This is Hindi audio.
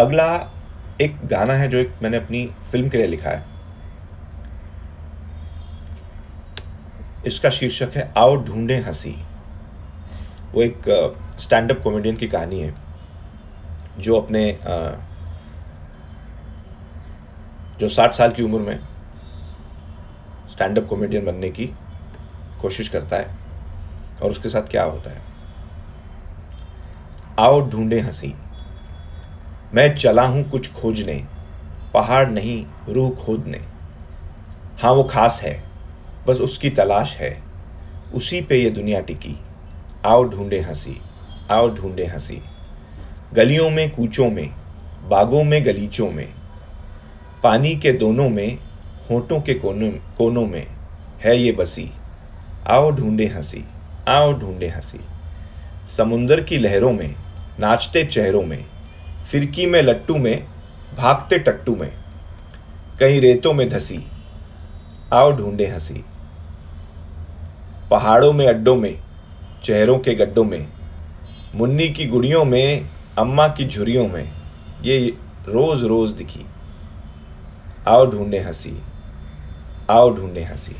अगला एक गाना है जो एक मैंने अपनी फ़िल्म के लिए लिखा है। इसका शीर्षक है, आओ ढूंढे हँसी। वो एक स्टैंड अप कॉमेडियन की कहानी है, जो अपने जो 60 साल की उम्र में स्टैंड अप कॉमेडियन बनने की कोशिश करता है और उसके साथ क्या होता है? आओ ढूंढे हँसी। मैं चला हूँ कुछ खोजने, पहाड़ नहीं, रूह खोदने। हाँ, वो खास है, बस उसकी तलाश है। उसी पे ये दुनिया टिकी। आओ ढूंढे हँसी, आओ ढूंढे हँसी। गलियों में, कूचों में, बागों में, गलीचों में। पानी के दोनों में, होठों के कोनों कोनों में है ये बसी। आओ ढूंढे हँसी, आओ ढूंढे हँसी। समुंदर की लहरों में, नाचते चेहरों में फिरकी में लट्टू में, भागते टट्टू में कई रेतों में धसी, आओ ढूंढे हँसी। पहाड़ों में, अड्डों में, चेहरों के गड्ढों में, मुन्नी की गुड़ियों में, अम्मा की झुरियों में, ये रोज रोज दिखी। आओ ढूंढे हँसी, आओ ढूंढे हँसी।